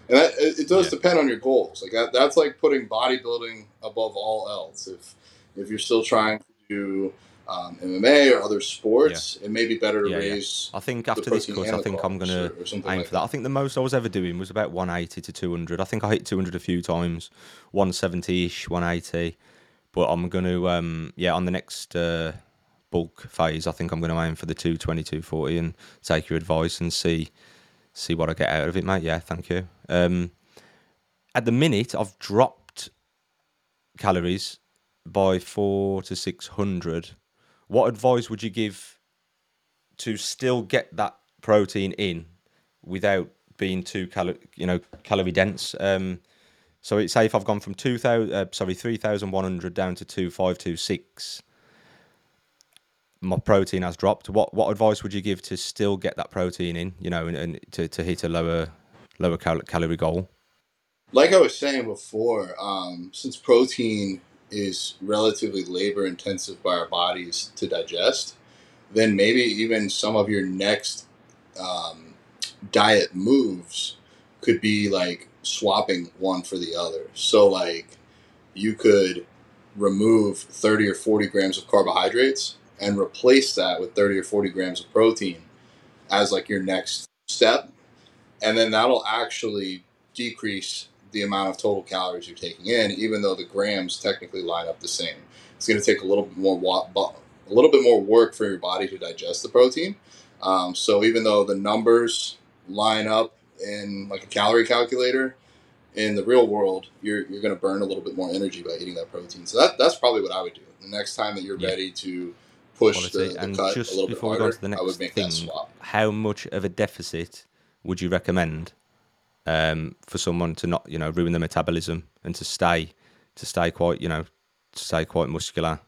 And that, it, it does yeah. depend on your goals. Like that, that's like putting bodybuilding above all else. If if you're still trying to do um, MMA or other sports, yeah. it may be better to yeah, raise. I think after this course, I think I'm going to aim like for that. I think the most I was ever doing was about 180 to 200. I think I hit 200 a few times, 170 ish, 180. But I'm going to, um, yeah, on the next uh, bulk phase, I think I'm going to aim for the 220, 240 and take your advice and see see what I get out of it, mate. Yeah, thank you. Um, at the minute, I've dropped calories by four to six hundred. What advice would you give to still get that protein in without being too calorie, you know, calorie dense? Um, so it's say if I've gone from two thousand, uh, sorry, three thousand one hundred down to two five two six, my protein has dropped. What what advice would you give to still get that protein in? You know, and, and to, to hit a lower lower cal- calorie goal. Like I was saying before, um, since protein is relatively labor intensive by our bodies to digest, then maybe even some of your next um, diet moves could be like swapping one for the other. So, like, you could remove 30 or 40 grams of carbohydrates and replace that with 30 or 40 grams of protein as like your next step. And then that'll actually decrease the amount of total calories you're taking in, even though the grams technically line up the same. It's going to take a little bit more a little bit more work for your body to digest the protein. Um, so even though the numbers line up in like a calorie calculator, in the real world, you're, you're going to burn a little bit more energy by eating that protein. So that, that's probably what I would do. The next time that you're yeah. ready to push the, the, and just before harder, we go on to the next thing, how much of a deficit would you recommend um, for someone to not, you know, ruin their metabolism and to stay, to stay quite, you know, to stay quite muscular.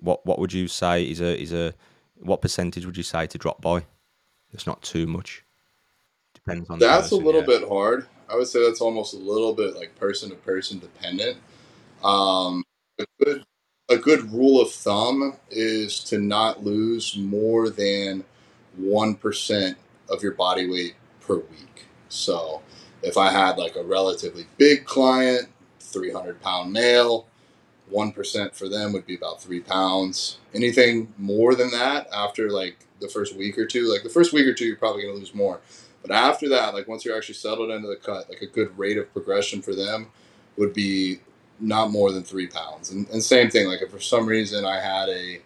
What what would you say is a is a what percentage would you say to drop by? It's not too much. Depends on. That's person, a little yeah. bit hard. I would say that's almost a little bit like person to person dependent. Um, a good a good rule of thumb is to not lose more than one percent of your body weight per week. So if I had like a relatively big client, 300 pound male, 1% for them would be about three pounds. Anything more than that after like the first week or two, like the first week or two, you're probably going to lose more. But after that, like once you're actually settled into the cut, like a good rate of progression for them would be not more than three pounds. And, and same thing, like if for some reason I had a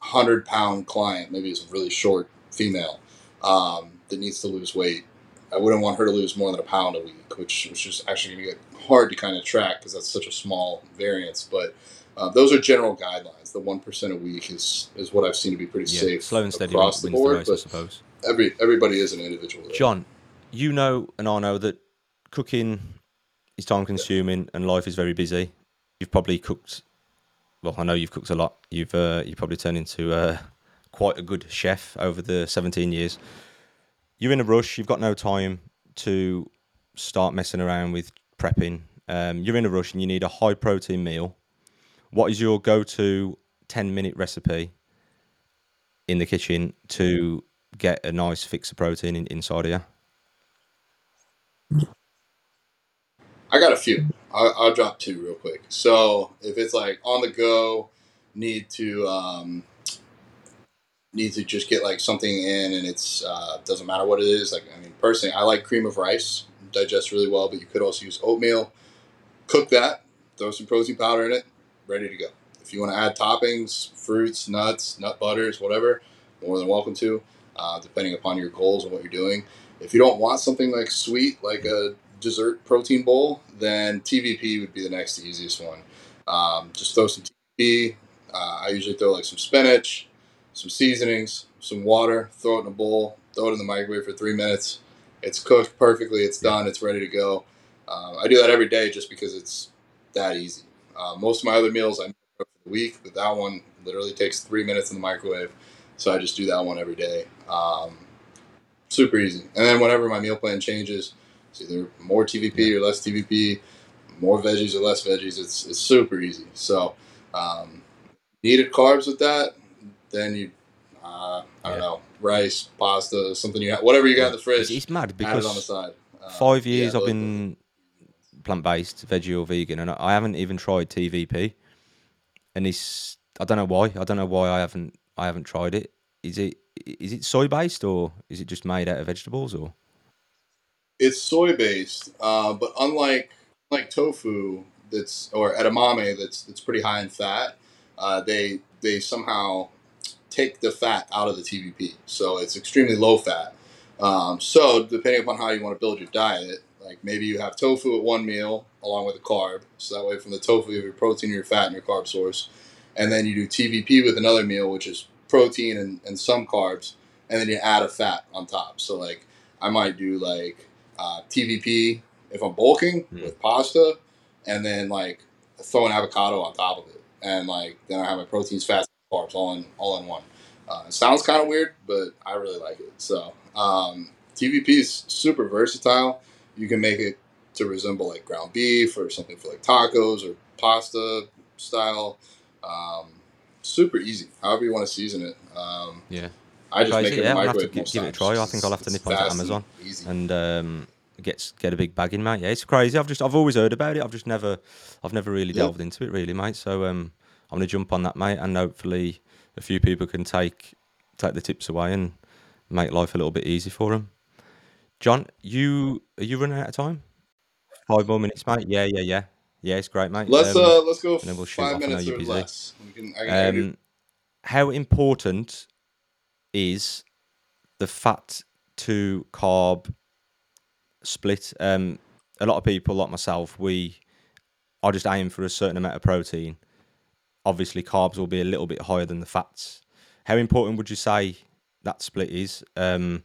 hundred pound client, maybe it's a really short female um, that needs to lose weight, I wouldn't want her to lose more than a pound a week, which which is actually going to get hard to kind of track because that's such a small variance. But uh, those are general guidelines. The one percent a week is is what I've seen to be pretty yeah, safe slow and steady across the board. The most, I suppose every everybody is an individual. There. John, you know, and I know that cooking is time consuming yeah. and life is very busy. You've probably cooked. Well, I know you've cooked a lot. You've uh, you probably turned into uh, quite a good chef over the seventeen years you're in a rush. You've got no time to start messing around with prepping. Um, you're in a rush and you need a high protein meal. What is your go-to 10 minute recipe in the kitchen to get a nice fix of protein in, inside of you? I got a few. I'll, I'll, drop two real quick. So if it's like on the go, need to um, need to just get like something in and it's uh, doesn't matter what it is like i mean personally i like cream of rice digests really well. But you could also use oatmeal. Cook that, throw some protein powder in it, ready to go. If you want to add toppings, fruits, nuts, nut butters, whatever, more than welcome to, uh, depending upon your goals and what you're doing. If you don't want something like sweet, like a dessert protein bowl, then TVP would be the next easiest one. Um, just throw some TVP. Uh, I usually throw like some spinach, some seasonings, some water, throw it in a bowl, throw it in the microwave for three minutes. It's cooked perfectly. It's done. It's ready to go. Um, I do that every day just because it's that easy. Uh, most of my other meals I make for the week, but that one literally takes three minutes in the microwave. So I just do that one every day. Um, super easy. And then whenever my meal plan changes, it's either more TVP or less TVP, more veggies or less veggies. It's it's super easy. So um, needed carbs with that, then you uh, I don't know rice, pasta, something you have, whatever you got in the fridge. it's mad because on the side. Uh, five years yeah, I've been plant based, veggie or vegan, and I- I haven't even tried TVP. And it's I don't know why. I don't know why I haven't I haven't tried it. Is it is it soy based or is it just made out of vegetables or? It's soy based, uh, but unlike like tofu, that's or edamame, that's that's pretty high in fat. Uh, they they somehow take the fat out of the TVP, so it's extremely low fat. Um, so depending upon how you want to build your diet, like maybe you have tofu at one meal along with a carb, so that way from the tofu you have your protein, your fat, and your carb source, and then you do TVP with another meal, which is protein and, and some carbs, and then you add a fat on top. So like I might do like uh, TVP if I'm bulking Mm. with pasta, and then like throw an avocado on top of it, and like then I have my proteins, fats, carbs all in all in one. Uh, it sounds kind of weird, but I really like it. So um, TVP is super versatile. You can make it to resemble like ground beef or something for like tacos or pasta style. Um, super easy, however you want to season it. Um, Yeah. I just make it yeah, I'll have to give it a try. I think I'll have to nip onto Amazon easy. and um, get get a big bag in, mate. Yeah, it's crazy. I've just I've always heard about it. I've just never I've never really Yeah. delved into it, really, mate. So um, I'm gonna jump on that, mate, and hopefully a few people can take take the tips away and make life a little bit easy for them. John, you are you running out of time? Five more minutes, mate. Yeah, yeah, yeah, yeah. It's great, mate. Let's Um, uh let's go and then we'll shoot five know minutes or busy. less. We can, I can, I can Um, how important is the fat to carb split? Um, a lot of people, like myself, we are just aiming for a certain amount of protein. Obviously, carbs will be a little bit higher than the fats. How important would you say that split is? Um,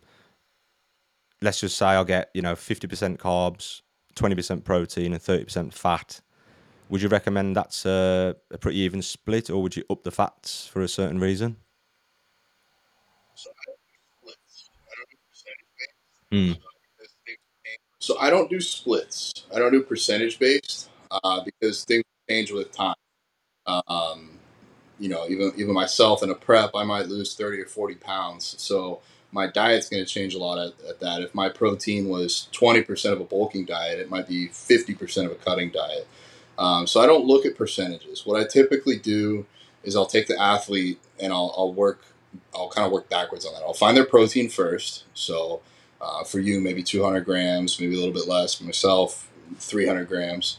let's just say I get you know fifty percent carbs, twenty percent protein, and thirty percent fat. Would you recommend that's a, a pretty even split, or would you up the fats for a certain reason? Mm. So I don't do splits. I don't do percentage based uh, because things change with time. Um, you know, even even myself in a prep, I might lose thirty or forty pounds. So my diet's going to change a lot at, at that. If my protein was twenty percent of a bulking diet, it might be fifty percent of a cutting diet. Um, so I don't look at percentages. What I typically do is I'll take the athlete and I'll, I'll work. I'll kind of work backwards on that. I'll find their protein first. So uh, for you, maybe 200 grams, maybe a little bit less. For myself, 300 grams.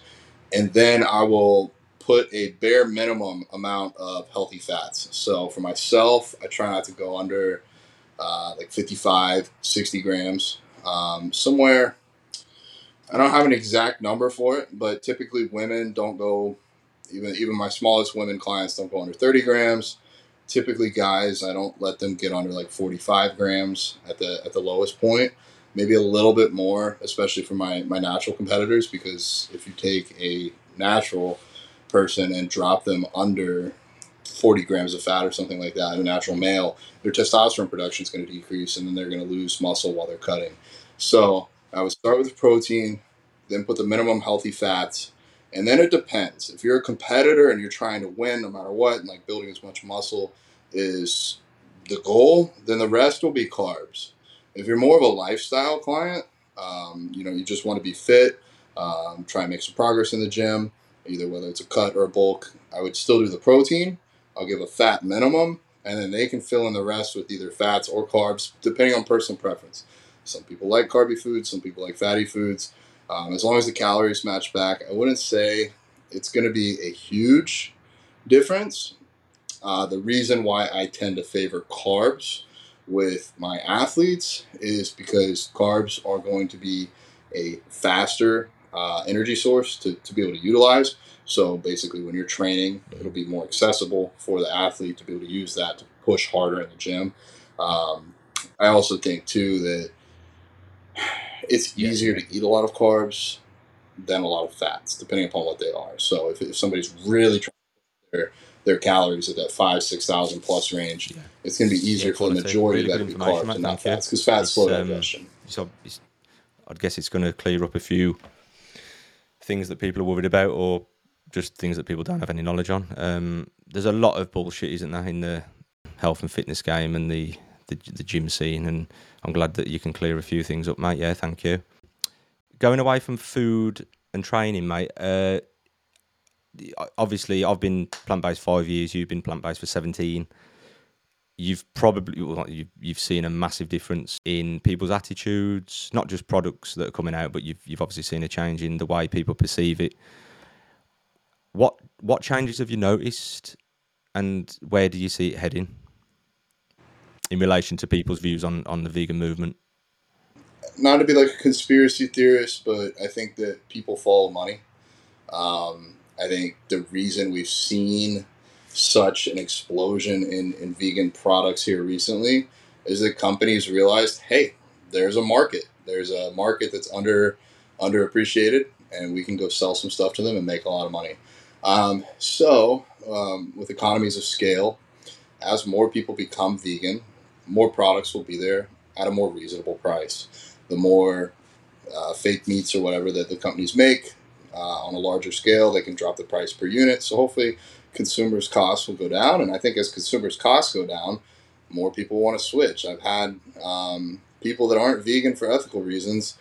And then I will put a bare minimum amount of healthy fats. So for myself, I try not to go under uh, like 55, 60 grams. Um, somewhere, I don't have an exact number for it, but typically women don't go, even, even my smallest women clients don't go under 30 grams typically guys i don't let them get under like 45 grams at the at the lowest point. Maybe a little bit more especially for my my natural competitors because if you take a natural person and drop them under 40 grams of fat or something like that a natural male their testosterone production is going to decrease and then they're going to lose muscle while they're cutting. So i would start with protein then put the minimum healthy fats and then it depends. If you're a competitor and you're trying to win no matter what, and like building as much muscle is the goal, then the rest will be carbs. If you're more of a lifestyle client, um, you know, you just want to be fit, um, try and make some progress in the gym, either whether it's a cut or a bulk, I would still do the protein. I'll give a fat minimum, and then they can fill in the rest with either fats or carbs, depending on personal preference. Some people like carby foods. Some people like fatty foods. Um, as long as the calories match back, I wouldn't say it's going to be a huge difference. Uh, the reason why I tend to favor carbs with my athletes is because carbs are going to be a faster uh, energy source to, to be able to utilize. So basically, when you're training, it'll be more accessible for the athlete to be able to use that to push harder in the gym. Um, I also think too that it's easier to eat a lot of carbs than a lot of fats, depending upon what they are. So if, if somebody's really trying their their calories at that five six thousand plus range, yeah. it's going to be easier yeah, for the majority really of that to be carbs and not fats because fats slow um, digestion. So I guess it's going to clear up a few things that people are worried about or just things that people don't have any knowledge on. Um, there's a lot of bullshit, isn't there, in the health and fitness game and the, the, the gym scene, and I'm glad that you can clear a few things up, mate. Yeah, thank you. Going away from food and training, mate. Uh, obviously, I've been plant based five years. You've been plant based for seventeen. You've probably well, you've, you've seen a massive difference in people's attitudes, not just products that are coming out, but you've you've obviously seen a change in the way people perceive it. What what changes have you noticed, and where do you see it heading in relation to people's views on on the vegan movement? Not to be like a conspiracy theorist, but I think that people follow money. Um, I think the reason we've seen such an explosion in, in vegan products here recently is that companies realized, hey, there's a market. There's a market that's under underappreciated, and we can go sell some stuff to them and make a lot of money. Um, so, um, with economies of scale, as more people become vegan, more products will be there at a more reasonable price. The more uh, fake meats or whatever that the companies make uh, on a larger scale, they can drop the price per unit. So, hopefully, consumers' costs will go down. And I think as consumers' costs go down, more people want to switch. I've had um, people that aren't vegan for ethical reasons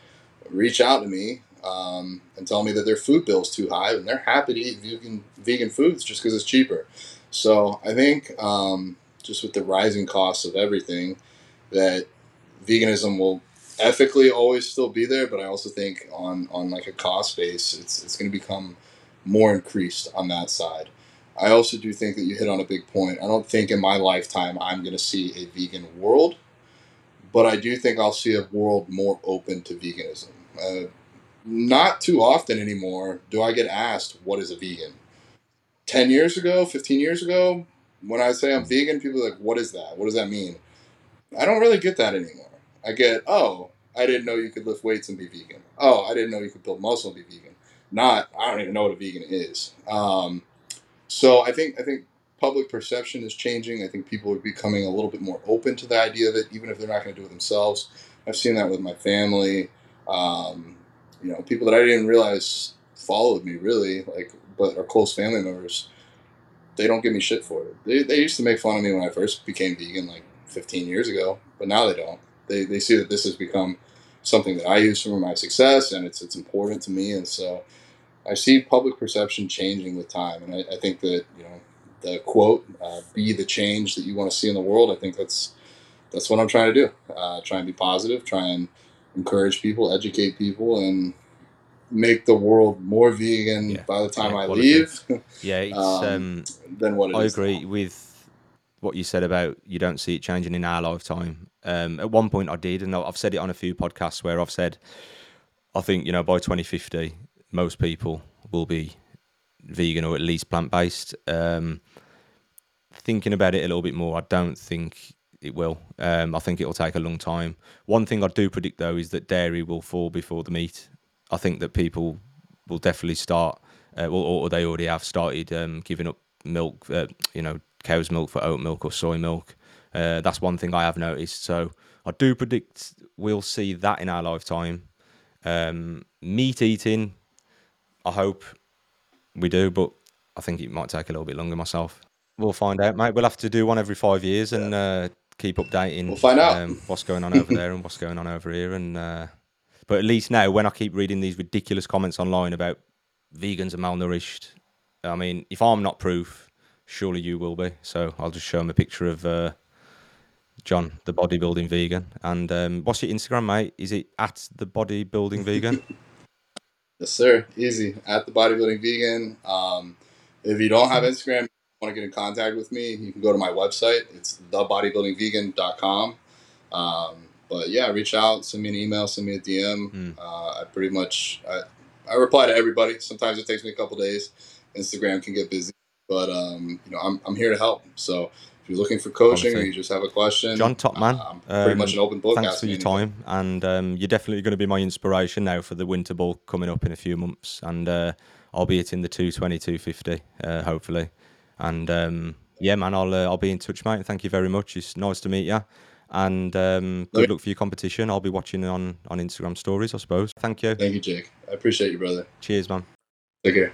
reach out to me um, and tell me that their food bill is too high, and they're happy to eat vegan vegan foods just because it's cheaper. So I think um, just with the rising costs of everything, that veganism will ethically always still be there, but I also think on on like a cost base, it's it's going to become more increased on that side. I also do think that you hit on a big point. I don't think in my lifetime I'm going to see a vegan world, but I do think I'll see a world more open to veganism. Uh, not too often anymore do I get asked, what is a vegan? 10 years ago, 15 years ago, when I say I'm vegan, people are like, what is that? What does that mean? I don't really get that anymore. I get, oh, I didn't know you could lift weights and be vegan. Oh, I didn't know you could build muscle and be vegan. Not, I don't even know what a vegan is. Um, so I think I think public perception is changing. I think people are becoming a little bit more open to the idea of it, even if they're not going to do it themselves. I've seen that with my family. Um, you know, people that I didn't realize followed me really, like, but are close family members. They don't give me shit for it. They, they used to make fun of me when I first became vegan, like 15 years ago, but now they don't. They, they see that this has become something that I use for my success, and it's it's important to me, and so I see public perception changing with time, and I, I think that you know the quote uh, "be the change that you want to see in the world." I think that's that's what I'm trying to do. Uh, try and be positive. Try and encourage people, educate people, and make the world more vegan yeah. by the time yeah, I leave. yeah, it's um, um, than what I agree now. with what you said about you don't see it changing in our lifetime. Um, at one point, I did, and I've said it on a few podcasts where I've said, I think you know by 2050, most people will be vegan or at least plant based. Um, thinking about it a little bit more, I don't think it will. Um, I think it will take a long time. One thing I do predict though is that dairy will fall before the meat. I think that people will definitely start, uh, or, or, they already have started um, giving up milk, uh, you know, cow's milk for oat milk or soy milk. Uh, that's one thing I have noticed. So I do predict we'll see that in our lifetime. Um, meat eating, I hope we do, but I think it might take a little bit longer myself. We'll find out, mate. We'll have to do one every five years and uh, keep updating. We'll find out um, what's going on over there and what's going on over here. And uh, but at least now, when I keep reading these ridiculous comments online about vegans are malnourished, I mean, if I'm not proof, surely you will be. So I'll just show them a picture of uh, John, the bodybuilding vegan. And um, what's your Instagram, mate? Is it at the bodybuilding vegan? yes, sir. Easy at the bodybuilding vegan. Um, if you don't have Instagram, want to get in contact with me, you can go to my website. It's thebodybuildingvegan.com. Um, but yeah, reach out, send me an email, send me a DM. Mm. Uh, I pretty much I, I reply to everybody. Sometimes it takes me a couple days. Instagram can get busy, but um, you know I'm, I'm here to help. So if you're looking for coaching or you just have a question, John Topman, uh, I'm pretty um, much an open book. Thanks for your anything. time, and um, you're definitely going to be my inspiration now for the Winter Ball coming up in a few months, and uh, I'll be hitting the 220, 250, uh, hopefully. And um, yeah, man, I'll uh, I'll be in touch, mate. Thank you very much. It's nice to meet you, and um, good Okay. luck for your competition. I'll be watching on on Instagram stories, I suppose. Thank you. Thank you, Jake. I appreciate you, brother. Cheers, man. Take care.